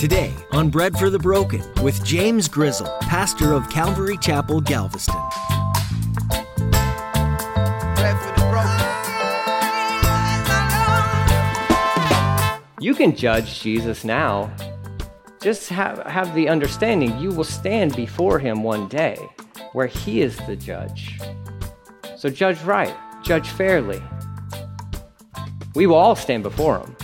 Today on Bread for the Broken with James Grizzle, pastor of Calvary Chapel, Galveston. You can judge Jesus now. Just have, have the understanding you will stand before him one day where he is the judge. So judge right, judge fairly. We will all stand before him.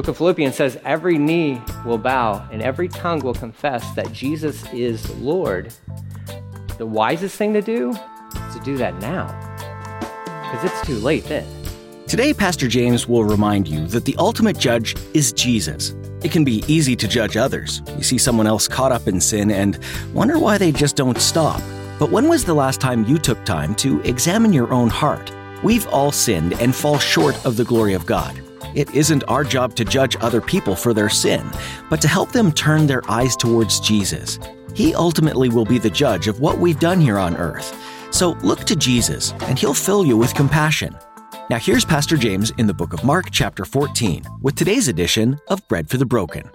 Book of Philippians says every knee will bow and every tongue will confess that Jesus is Lord. The wisest thing to do is to do that now. Because it's too late then. Today, Pastor James will remind you that the ultimate judge is Jesus. It can be easy to judge others. You see someone else caught up in sin and wonder why they just don't stop. But when was the last time you took time to examine your own heart? We've all sinned and fall short of the glory of God. It isn't our job to judge other people for their sin, but to help them turn their eyes towards Jesus. He ultimately will be the judge of what we've done here on earth. So look to Jesus, and He'll fill you with compassion. Now, here's Pastor James in the book of Mark, chapter 14, with today's edition of Bread for the Broken.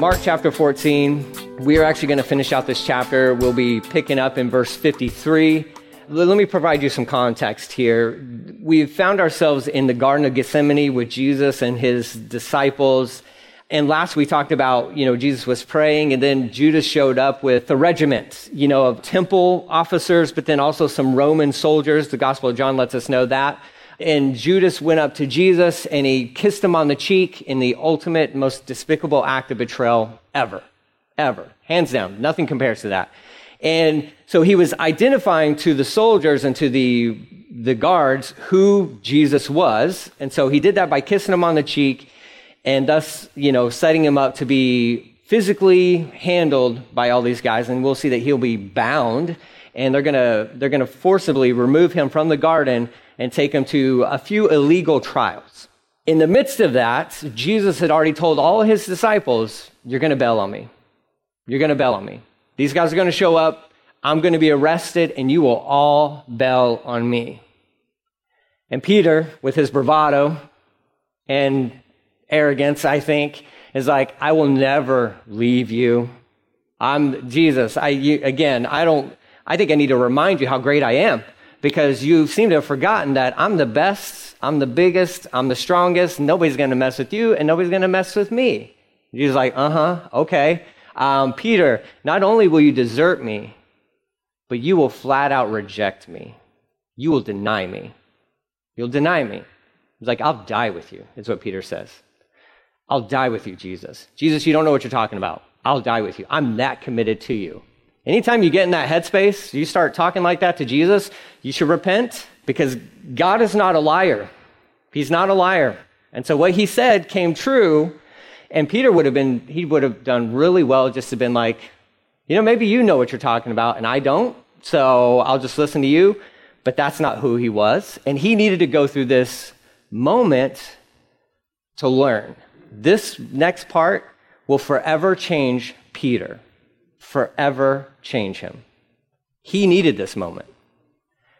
Mark chapter 14. We are actually going to finish out this chapter. We'll be picking up in verse 53. Let me provide you some context here. We've found ourselves in the Garden of Gethsemane with Jesus and his disciples. And last we talked about, you know, Jesus was praying and then Judas showed up with a regiment, you know, of temple officers, but then also some Roman soldiers. The Gospel of John lets us know that. And Judas went up to Jesus and he kissed him on the cheek in the ultimate, most despicable act of betrayal ever. Ever. Hands down. Nothing compares to that. And so he was identifying to the soldiers and to the, the guards who Jesus was. And so he did that by kissing him on the cheek and thus, you know, setting him up to be physically handled by all these guys. And we'll see that he'll be bound and they're gonna, they're gonna forcibly remove him from the garden and take him to a few illegal trials. In the midst of that, Jesus had already told all his disciples, You're to bail on me. You're to bail on me. These guys are to show up. I'm to be arrested, and you will all bail on me. And Peter, with his bravado and arrogance, I think, is like, I will never leave you. I'm Jesus. I, you, again, I don't, I think I need to remind you how great I am because you seem to have forgotten that I'm the best, I'm the biggest, I'm the strongest. Nobody's going to mess with you, and nobody's going to mess with me. He's like, uh huh, okay. Um, Peter, not only will you desert me, but you will flat out reject me. You will deny me. You'll deny me. He's like, I'll die with you, is what Peter says. I'll die with you, Jesus. Jesus, you don't know what you're talking about. I'll die with you. I'm that committed to you. Anytime you get in that headspace, you start talking like that to Jesus, you should repent because God is not a liar. He's not a liar. And so what he said came true. And Peter would have been, he would have done really well just to have been like, you know, maybe you know what you're talking about and I don't. So I'll just listen to you. But that's not who he was. And he needed to go through this moment to learn. This next part will forever change Peter forever change him. He needed this moment.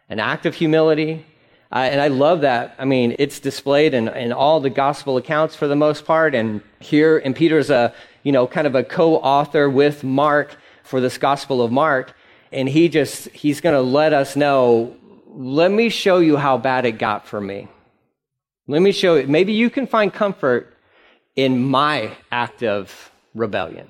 An act of humility. Uh, and I love that. I mean, it's displayed in, in all the gospel accounts for the most part. And here, and Peter's a, you know, kind of a co-author with Mark for this gospel of Mark. And he just, he's going to let us know, let me show you how bad it got for me. Let me show you, maybe you can find comfort in my act of rebellion.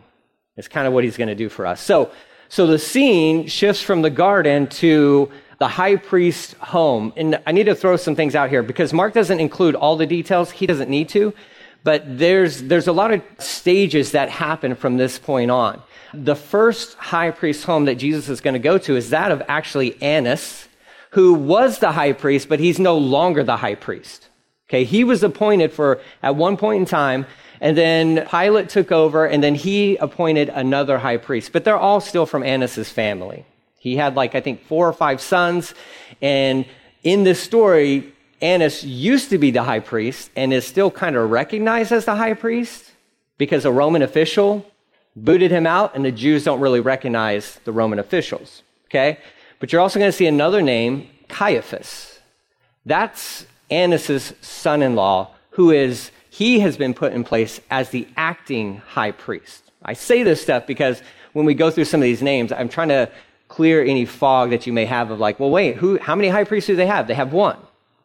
It's kind of what he's going to do for us. So, so the scene shifts from the garden to the high priest's home. And I need to throw some things out here because Mark doesn't include all the details. He doesn't need to. But there's, there's a lot of stages that happen from this point on. The first high priest's home that Jesus is going to go to is that of actually Annas, who was the high priest, but he's no longer the high priest. Okay, he was appointed for, at one point in time, and then Pilate took over, and then he appointed another high priest. But they're all still from Annas's family. He had like, I think, four or five sons. And in this story, Annas used to be the high priest and is still kind of recognized as the high priest because a Roman official booted him out, and the Jews don't really recognize the Roman officials. Okay? But you're also going to see another name, Caiaphas. That's Annas' son in law, who is, he has been put in place as the acting high priest. I say this stuff because when we go through some of these names, I'm trying to clear any fog that you may have of like, well, wait, who, how many high priests do they have? They have one.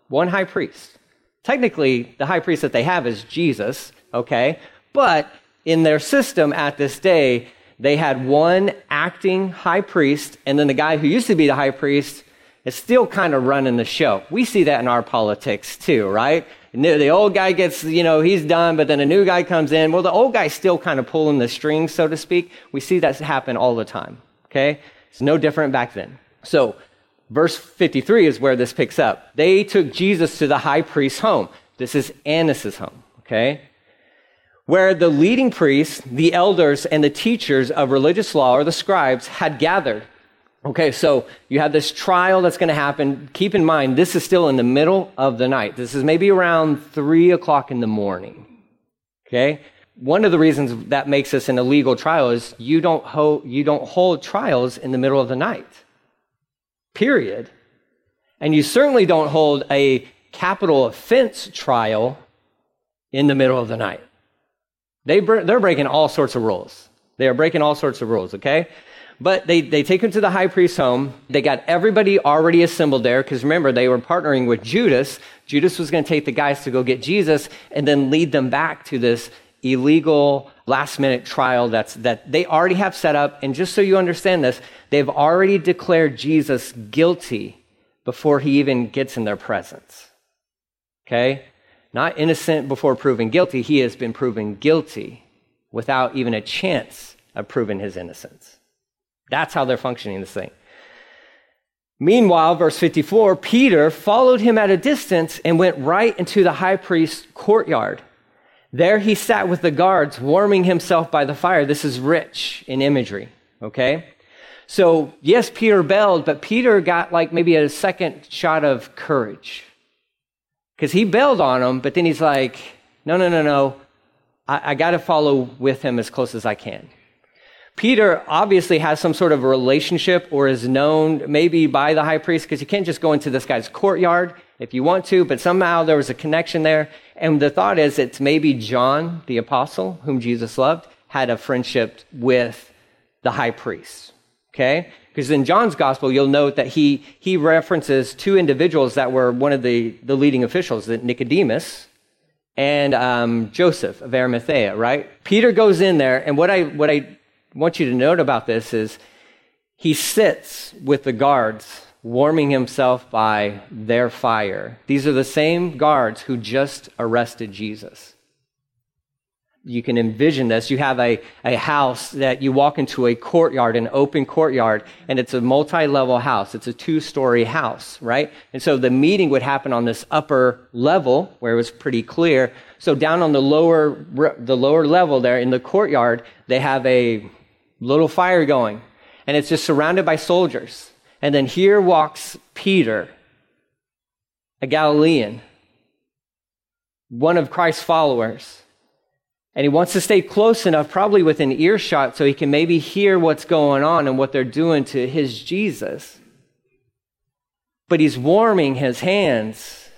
One high priest. Technically, the high priest that they have is Jesus, okay? But in their system at this day, they had one acting high priest, and then the guy who used to be the high priest is still kind of running the show. We see that in our politics too, right? The old guy gets, you know, he's done, but then a new guy comes in. Well, the old guy's still kind of pulling the strings, so to speak. We see that happen all the time, okay? It's no different back then. So, verse 53 is where this picks up. They took Jesus to the high priest's home. This is Annas' home, okay? Where the leading priests, the elders, and the teachers of religious law, or the scribes, had gathered. Okay, so you have this trial that's going to happen. Keep in mind, this is still in the middle of the night. This is maybe around three o'clock in the morning. Okay? one of the reasons that makes this an illegal trial is you don't, ho- you don't hold trials in the middle of the night. Period. And you certainly don't hold a capital offense trial in the middle of the night. They they're breaking all sorts of rules. They are breaking all sorts of rules, okay? But they, they take him to the high priest's home. They got everybody already assembled there because remember, they were partnering with Judas. Judas was going to take the guys to go get Jesus and then lead them back to this illegal last minute trial that's, that they already have set up. And just so you understand this, they've already declared Jesus guilty before he even gets in their presence. Okay? Not innocent before proven guilty. He has been proven guilty without even a chance of proving his innocence. That's how they're functioning this thing. Meanwhile, verse 54, Peter followed him at a distance and went right into the high priest's courtyard. There he sat with the guards, warming himself by the fire. This is rich in imagery, okay? So, yes, Peter bailed, but Peter got like maybe a second shot of courage. Because he bailed on him, but then he's like, no, no, no, no. I, I got to follow with him as close as I can. Peter obviously has some sort of relationship or is known maybe by the high priest because you can't just go into this guy's courtyard if you want to, but somehow there was a connection there. And the thought is it's maybe John, the apostle, whom Jesus loved, had a friendship with the high priest. Okay? Because in John's gospel, you'll note that he, he references two individuals that were one of the, the leading officials, that Nicodemus and um, Joseph of Arimathea, right? Peter goes in there, and what I, what I want you to note about this is he sits with the guards, warming himself by their fire. These are the same guards who just arrested Jesus. You can envision this. You have a, a house that you walk into a courtyard, an open courtyard, and it's a multi level house. It's a two story house, right? And so the meeting would happen on this upper level where it was pretty clear. So down on the lower, the lower level there in the courtyard, they have a little fire going, and it's just surrounded by soldiers. And then here walks Peter, a Galilean, one of Christ's followers. And he wants to stay close enough, probably within earshot, so he can maybe hear what's going on and what they're doing to his Jesus. But he's warming his hands.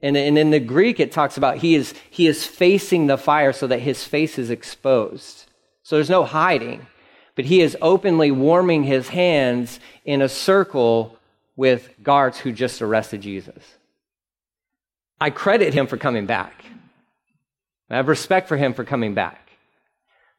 And, in the Greek, it talks about he is, he is facing the fire so that his face is exposed. So there's no hiding but he is openly warming his hands in a circle with guards who just arrested Jesus. I credit him for coming back. I have respect for him for coming back.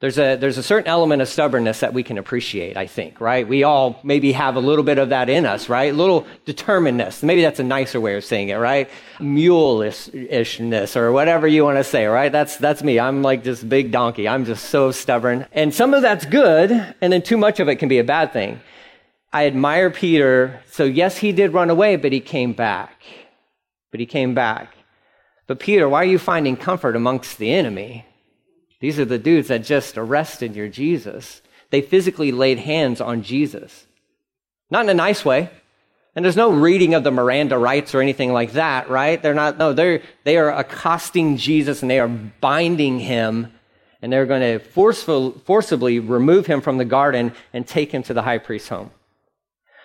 There's a, there's a certain element of stubbornness that we can appreciate, I think, right? We all maybe have a little bit of that in us, right? A little determinedness. Maybe that's a nicer way of saying it, right? Mule-ishness or whatever you want to say, right? That's, that's me. I'm like this big donkey. I'm just so stubborn. And some of that's good, and then too much of it can be a bad thing. I admire Peter. So yes, he did run away, but he came back. But he came back. But Peter, why are you finding comfort amongst the enemy? These are the dudes that just arrested your Jesus. They physically laid hands on Jesus. Not in a nice way, And there's no reading of the Miranda rights or anything like that, right? They're not, no, they're, they are accosting Jesus and they are binding him and they're going to forceful, forcibly remove him from the garden and take him to the high priest's home.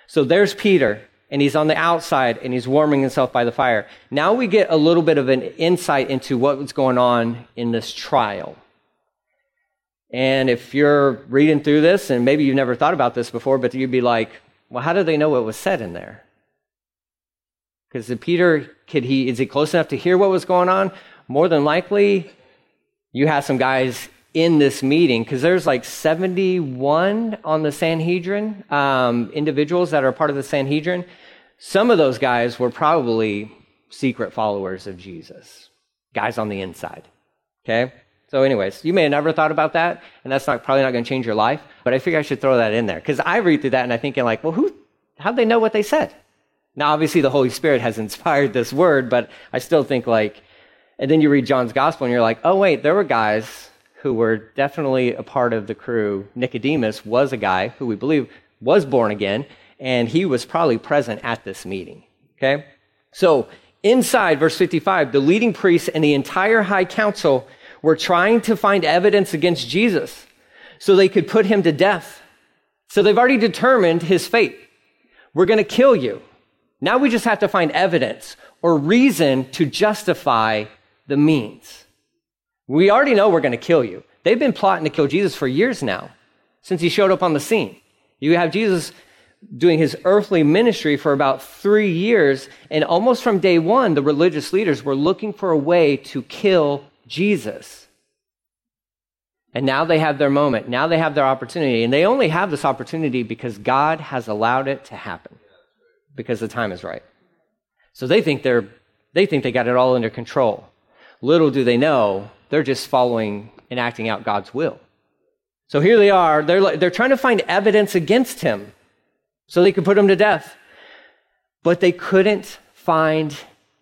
So there's Peter, and he's on the outside and he's warming himself by the fire. Now we get a little bit of an insight into what was going on in this trial. And if you're reading through this, and maybe you've never thought about this before, but you'd be like, well, how do they know what was said in there? Because Peter, could he, is he close enough to hear what was going on? More than likely, you have some guys in this meeting because there's like 71 on the Sanhedrin, um, individuals that are part of the Sanhedrin. Some of those guys were probably secret followers of Jesus, guys on the inside. Okay? So, anyways, you may have never thought about that, and that's not probably not going to change your life. But I figure I should throw that in there because I read through that and I'm thinking like, well, who? How'd they know what they said? Now, obviously, the Holy Spirit has inspired this word, but I still think like, and then you read John's gospel and you're like, oh wait, there were guys who were definitely a part of the crew. Nicodemus was a guy who we believe was born again, and he was probably present at this meeting. Okay, so inside verse 55, the leading priests and the entire high council were trying to find evidence against Jesus so they could put him to death. So they've already determined his fate. We're going to kill you. Now we just have to find evidence or reason to justify the means. We already know we're going to kill you. They've been plotting to kill Jesus for years now, since he showed up on the scene. You have Jesus doing his earthly ministry for about three years, and almost from day one, the religious leaders were looking for a way to kill Jesus. And now they have their moment. Now they have their opportunity. And they only have this opportunity because God has allowed it to happen, because the time is right. So they think they're, they think they got it all under control. Little do they know, they're just following and acting out God's will. So here they are. They're, they're trying to find evidence against him so they could put him to death. But they couldn't find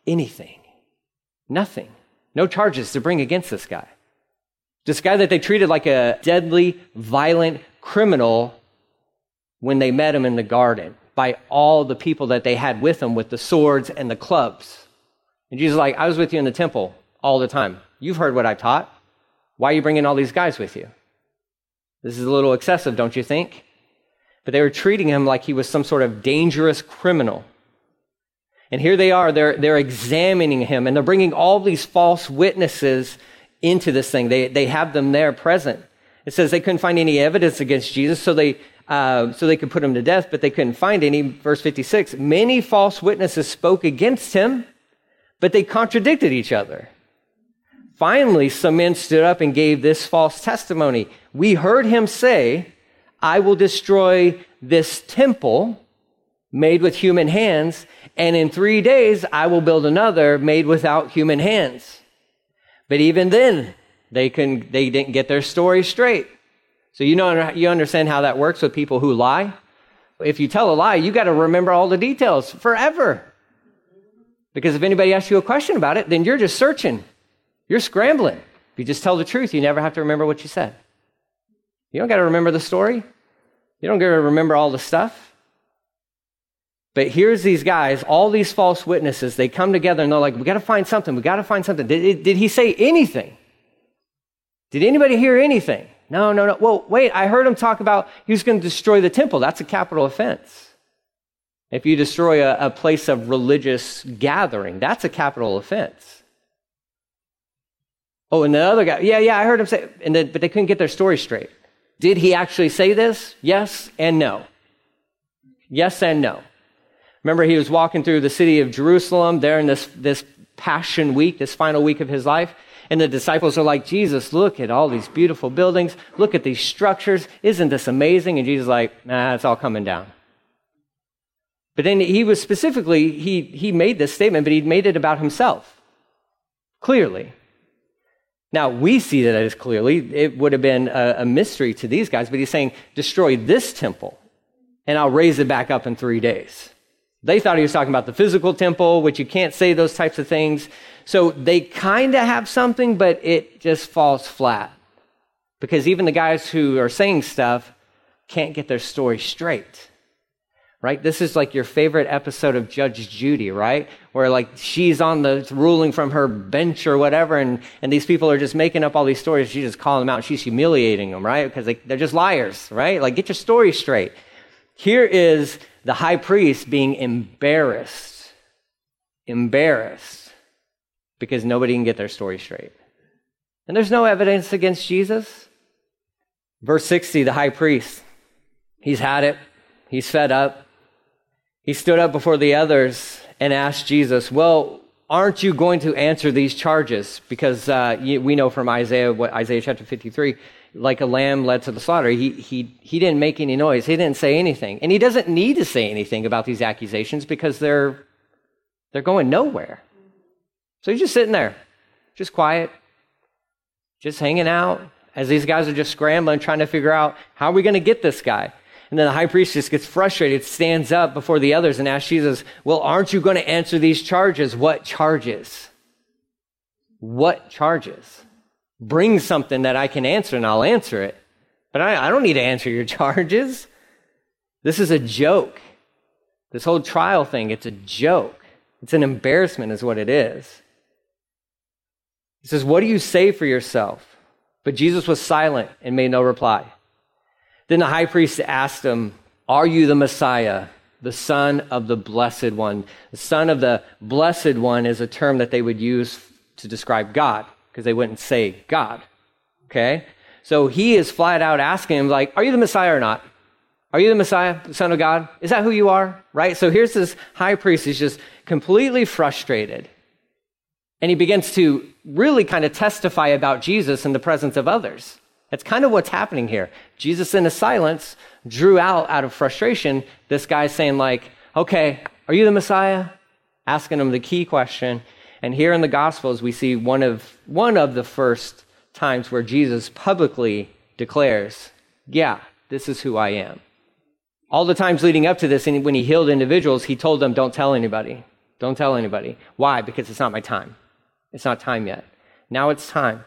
anything. Nothing. No charges to bring against this guy. This guy that they treated like a deadly, violent criminal when they met him in the garden by all the people that they had with them with the swords and the clubs. And Jesus like, I was with you in the temple all the time. You've heard what I taught. Why are you bringing all these guys with you? This is a little excessive, don't you think? But they were treating him like he was some sort of dangerous criminal. And here they are, they're, they're examining him and they're bringing all these false witnesses into this thing. They, they have them there present. It says they couldn't find any evidence against Jesus, so they, uh, so they could put him to death, but they couldn't find any. Verse 56 Many false witnesses spoke against him, but they contradicted each other. Finally, some men stood up and gave this false testimony. We heard him say, I will destroy this temple made with human hands, and in three days I will build another made without human hands. But even then, they, can, they didn't get their story straight. So you know you understand how that works with people who lie. If you tell a lie, you got to remember all the details forever. Because if anybody asks you a question about it, then you're just searching. You're scrambling. If you just tell the truth, you never have to remember what you said. You don't got to remember the story. You don't got to remember all the stuff. But here's these guys, all these false witnesses, they come together and they're like, we got to find something. We got to find something. Did, did he say anything? Did anybody hear anything? No, no, no. Well, wait, I heard him talk about he was going to destroy the temple. That's a capital offense. If you destroy a, a place of religious gathering, that's a capital offense. Oh, and the other guy, yeah, yeah, I heard him say, and then, but they couldn't get their story straight. Did he actually say this? Yes and no. Yes and no. Remember, he was walking through the city of Jerusalem there in this, this Passion Week, this final week of his life. And the disciples are like, Jesus, look at all these beautiful buildings. Look at these structures. Isn't this amazing? And Jesus is like, nah, it's all coming down. But then he was specifically, he, he made this statement, but he made it about himself. Clearly. Now, we see that as clearly. It would have been a, a mystery to these guys, but he's saying, destroy this temple, and I'll raise it back up in three days. They thought he was talking about the physical temple, which you can't say those types of things. So they kind of have something, but it just falls flat. Because even the guys who are saying stuff can't get their story straight. right? This is like your favorite episode of Judge Judy, right? Where like she's on the ruling from her bench or whatever, and, and these people are just making up all these stories. She's just calling them out. She's humiliating them, right? Because they, they're just liars, right? Like get your story straight. Here is the high priest being embarrassed, embarrassed because nobody can get their story straight. And there's no evidence against Jesus. Verse 60, the high priest, he's had it, he's fed up. He stood up before the others and asked Jesus, Well, aren't you going to answer these charges? Because uh, we know from Isaiah, what Isaiah chapter 53, like a lamb led to the slaughter, he, he, he didn't make any noise. He didn't say anything. And he doesn't need to say anything about these accusations because they're, they're going nowhere. So he's just sitting there, just quiet, just hanging out as these guys are just scrambling, trying to figure out how are we going to get this guy. And then the high priest just gets frustrated, stands up before the others and asks Jesus, Well, aren't you going to answer these charges? What charges? What charges? Bring something that I can answer and I'll answer it. But I, I don't need to answer your charges. This is a joke. This whole trial thing, it's a joke. It's an embarrassment, is what it is. He says, What do you say for yourself? But Jesus was silent and made no reply. Then the high priest asked him, Are you the Messiah, the Son of the Blessed One? The Son of the Blessed One is a term that they would use to describe God, because they wouldn't say God. Okay? So he is flat out asking him, like, Are you the Messiah or not? Are you the Messiah, the Son of God? Is that who you are? Right? So here's this high priest. He's just completely frustrated. And he begins to really kind of testify about Jesus in the presence of others. That's kind of what's happening here. Jesus, in his silence, drew out out of frustration this guy saying, like, okay, are you the Messiah? Asking him the key question. And here in the Gospels, we see one of, one of the first times where Jesus publicly declares, yeah, this is who I am. All the times leading up to this, and when he healed individuals, he told them, don't tell anybody. Don't tell anybody. Why? Because it's not my time. It's not time yet. Now it's time.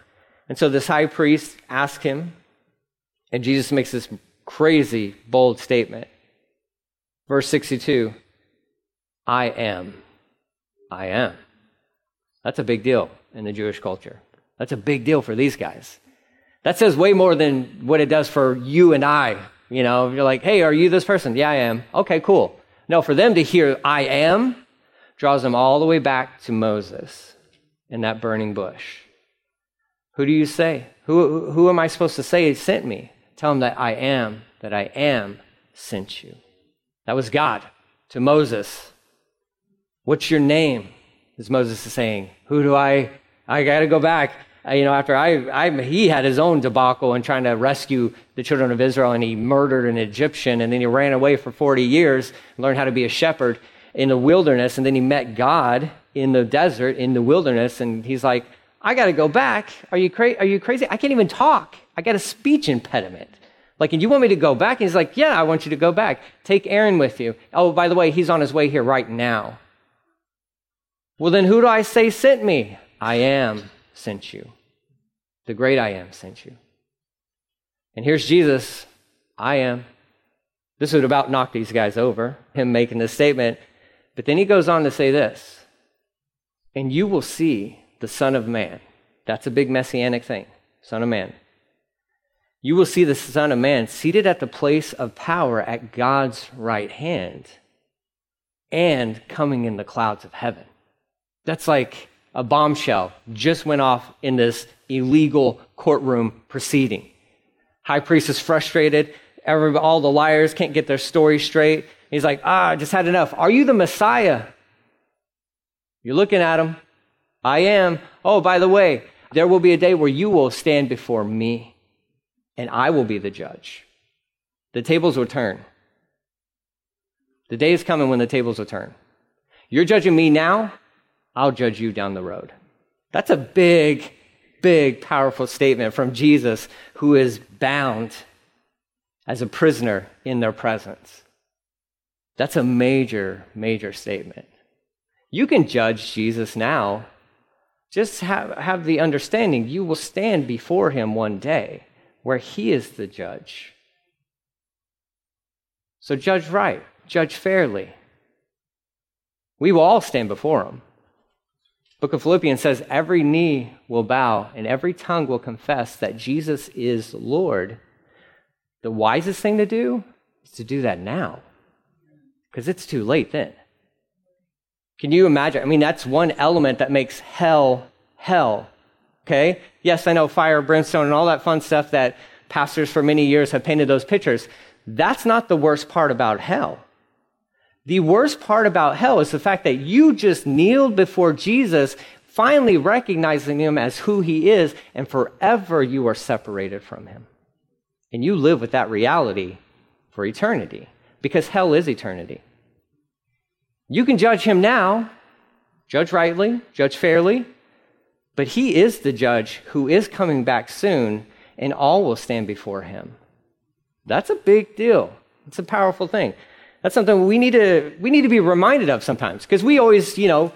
And so this high priest asks him, and Jesus makes this crazy, bold statement. Verse 62 I am. I am. That's a big deal in the Jewish culture. That's a big deal for these guys. That says way more than what it does for you and I. You know, you're like, hey, are you this person? Yeah, I am. Okay, cool. No, for them to hear I am draws them all the way back to Moses in that burning bush. Who do you say? Who, who am I supposed to say sent me? Tell him that I am, that I am sent you. That was God to Moses. What's your name? As Moses is saying, who do I, I got to go back. Uh, you know, after I, I, he had his own debacle in trying to rescue the children of Israel and he murdered an Egyptian and then he ran away for 40 years, learned how to be a shepherd in the wilderness. And then he met God in the desert, in the wilderness. And he's like, I got to go back. Are you, cra- are you crazy? I can't even talk. I got a speech impediment. Like, and you want me to go back? And he's like, Yeah, I want you to go back. Take Aaron with you. Oh, by the way, he's on his way here right now. Well, then who do I say sent me? I am sent you. The great I am sent you. And here's Jesus. I am. This would about knock these guys over, him making this statement. But then he goes on to say this And you will see the Son of Man. That's a big messianic thing. Son of Man. You will see the Son of Man seated at the place of power at God's right hand and coming in the clouds of heaven. That's like a bombshell just went off in this illegal courtroom proceeding. High priest is frustrated. All the liars can't get their story straight. He's like, ah, I just had enough. Are you the Messiah? You're looking at him. I am. Oh, by the way, there will be a day where you will stand before me and I will be the judge. The tables will turn. The day is coming when the tables will turn. You're judging me now, I'll judge you down the road. That's a big, big, powerful statement from Jesus, who is bound as a prisoner in their presence. That's a major, major statement. You can judge Jesus now just have, have the understanding you will stand before him one day where he is the judge. So judge right, judge fairly. We will all stand before him. Book of Philippians says every knee will bow and every tongue will confess that Jesus is Lord. The wisest thing to do is to do that now because it's too late then. Can you imagine? I mean, that's one element that makes hell hell. Okay? Yes, I know fire, brimstone, and all that fun stuff that pastors for many years have painted those pictures. That's not the worst part about hell. The worst part about hell is the fact that you just kneeled before Jesus, finally recognizing him as who he is, and forever you are separated from him. And you live with that reality for eternity, because hell is eternity. You can judge him now, judge rightly, judge fairly, but he is the judge who is coming back soon, and all will stand before him. That's a big deal. It's a powerful thing. That's something we need to we need to be reminded of sometimes because we always, you know,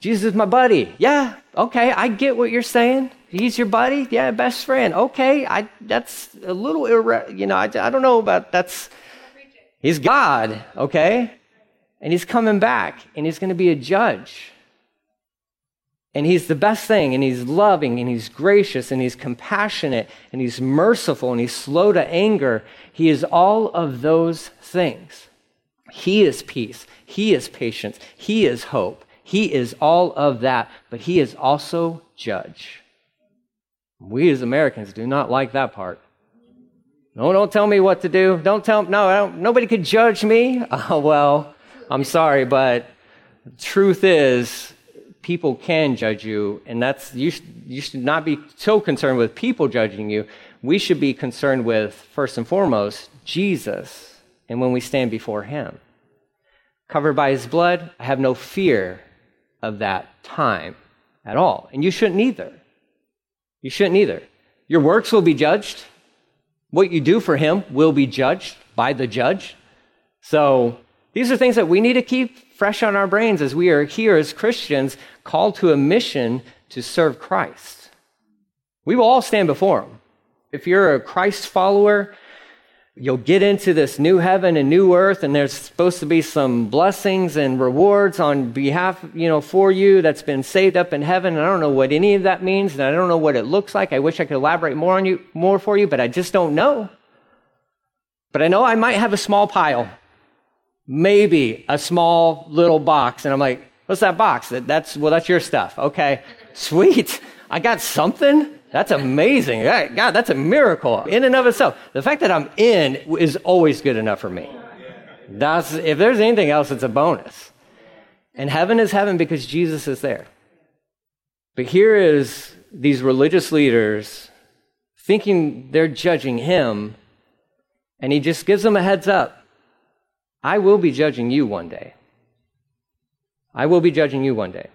Jesus is my buddy. Yeah, okay, I get what you're saying. He's your buddy. Yeah, best friend. Okay, I that's a little irre- you know, I, I don't know about that's He's God, okay? And he's coming back and he's going to be a judge. And he's the best thing, and he's loving, and he's gracious, and he's compassionate, and he's merciful, and he's slow to anger. He is all of those things. He is peace. He is patience. He is hope. He is all of that, but he is also judge. We as Americans do not like that part. No, don't tell me what to do. Don't tell no, nobody could judge me. Oh, well, I'm sorry, but truth is people can judge you, and that's you you should not be so concerned with people judging you. We should be concerned with first and foremost Jesus and when we stand before him. Covered by his blood, I have no fear of that time at all. And you shouldn't either. You shouldn't either. Your works will be judged. What you do for him will be judged by the judge. So these are things that we need to keep fresh on our brains as we are here as Christians called to a mission to serve Christ. We will all stand before him. If you're a Christ follower, you'll get into this new heaven and new earth and there's supposed to be some blessings and rewards on behalf you know for you that's been saved up in heaven. And i don't know what any of that means and i don't know what it looks like. I wish i could elaborate more on you more for you but i just don't know. But i know i might have a small pile. Maybe a small little box. And i'm like what's that box? That, that's well that's your stuff. Okay. Sweet. I got something that's amazing. God, that's a miracle in and of itself. The fact that I'm in is always good enough for me. That's, if there's anything else, it's a bonus. And heaven is heaven because Jesus is there. But here is these religious leaders thinking they're judging him, and he just gives them a heads up. I will be judging you one day. I will be judging you one day.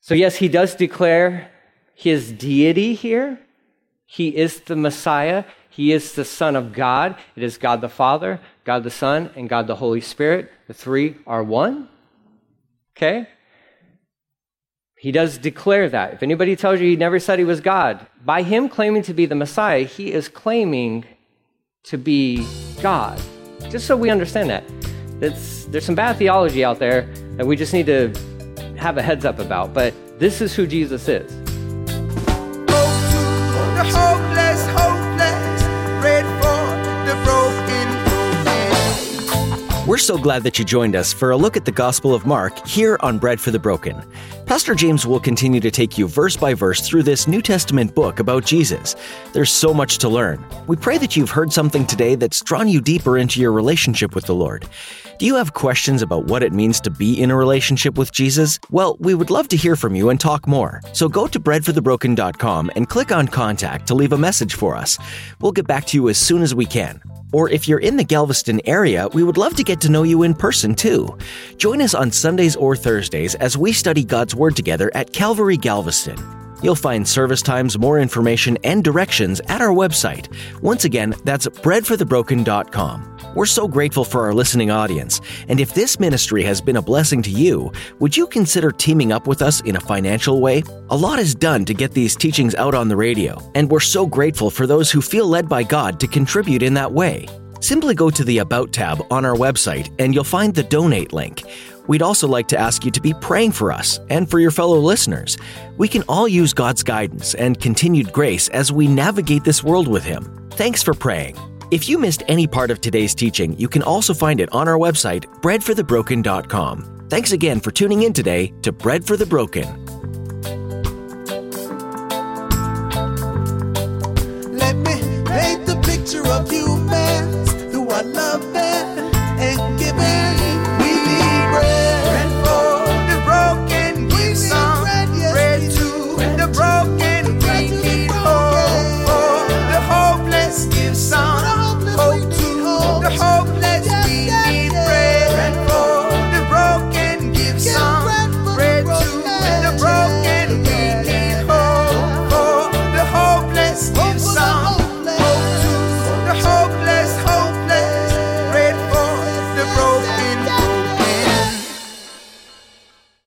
So, yes, he does declare his deity here. He is the Messiah. He is the Son of God. It is God the Father, God the Son, and God the Holy Spirit. The three are one. Okay? He does declare that. If anybody tells you he never said he was God, by him claiming to be the Messiah, he is claiming to be God. Just so we understand that. It's, there's some bad theology out there that we just need to have a heads up about, but this is who Jesus is. We're so glad that you joined us for a look at the Gospel of Mark here on Bread for the Broken. Pastor James will continue to take you verse by verse through this New Testament book about Jesus. There's so much to learn. We pray that you've heard something today that's drawn you deeper into your relationship with the Lord. Do you have questions about what it means to be in a relationship with Jesus? Well, we would love to hear from you and talk more. So go to breadforthebroken.com and click on contact to leave a message for us. We'll get back to you as soon as we can. Or if you're in the Galveston area, we would love to get to know you in person too. Join us on Sundays or Thursdays as we study God's Word together at Calvary Galveston. You'll find service times, more information, and directions at our website. Once again, that's breadforthebroken.com. We're so grateful for our listening audience, and if this ministry has been a blessing to you, would you consider teaming up with us in a financial way? A lot is done to get these teachings out on the radio, and we're so grateful for those who feel led by God to contribute in that way. Simply go to the About tab on our website and you'll find the donate link. We'd also like to ask you to be praying for us and for your fellow listeners. We can all use God's guidance and continued grace as we navigate this world with Him. Thanks for praying. If you missed any part of today's teaching, you can also find it on our website, breadforthebroken.com. Thanks again for tuning in today to Bread for the Broken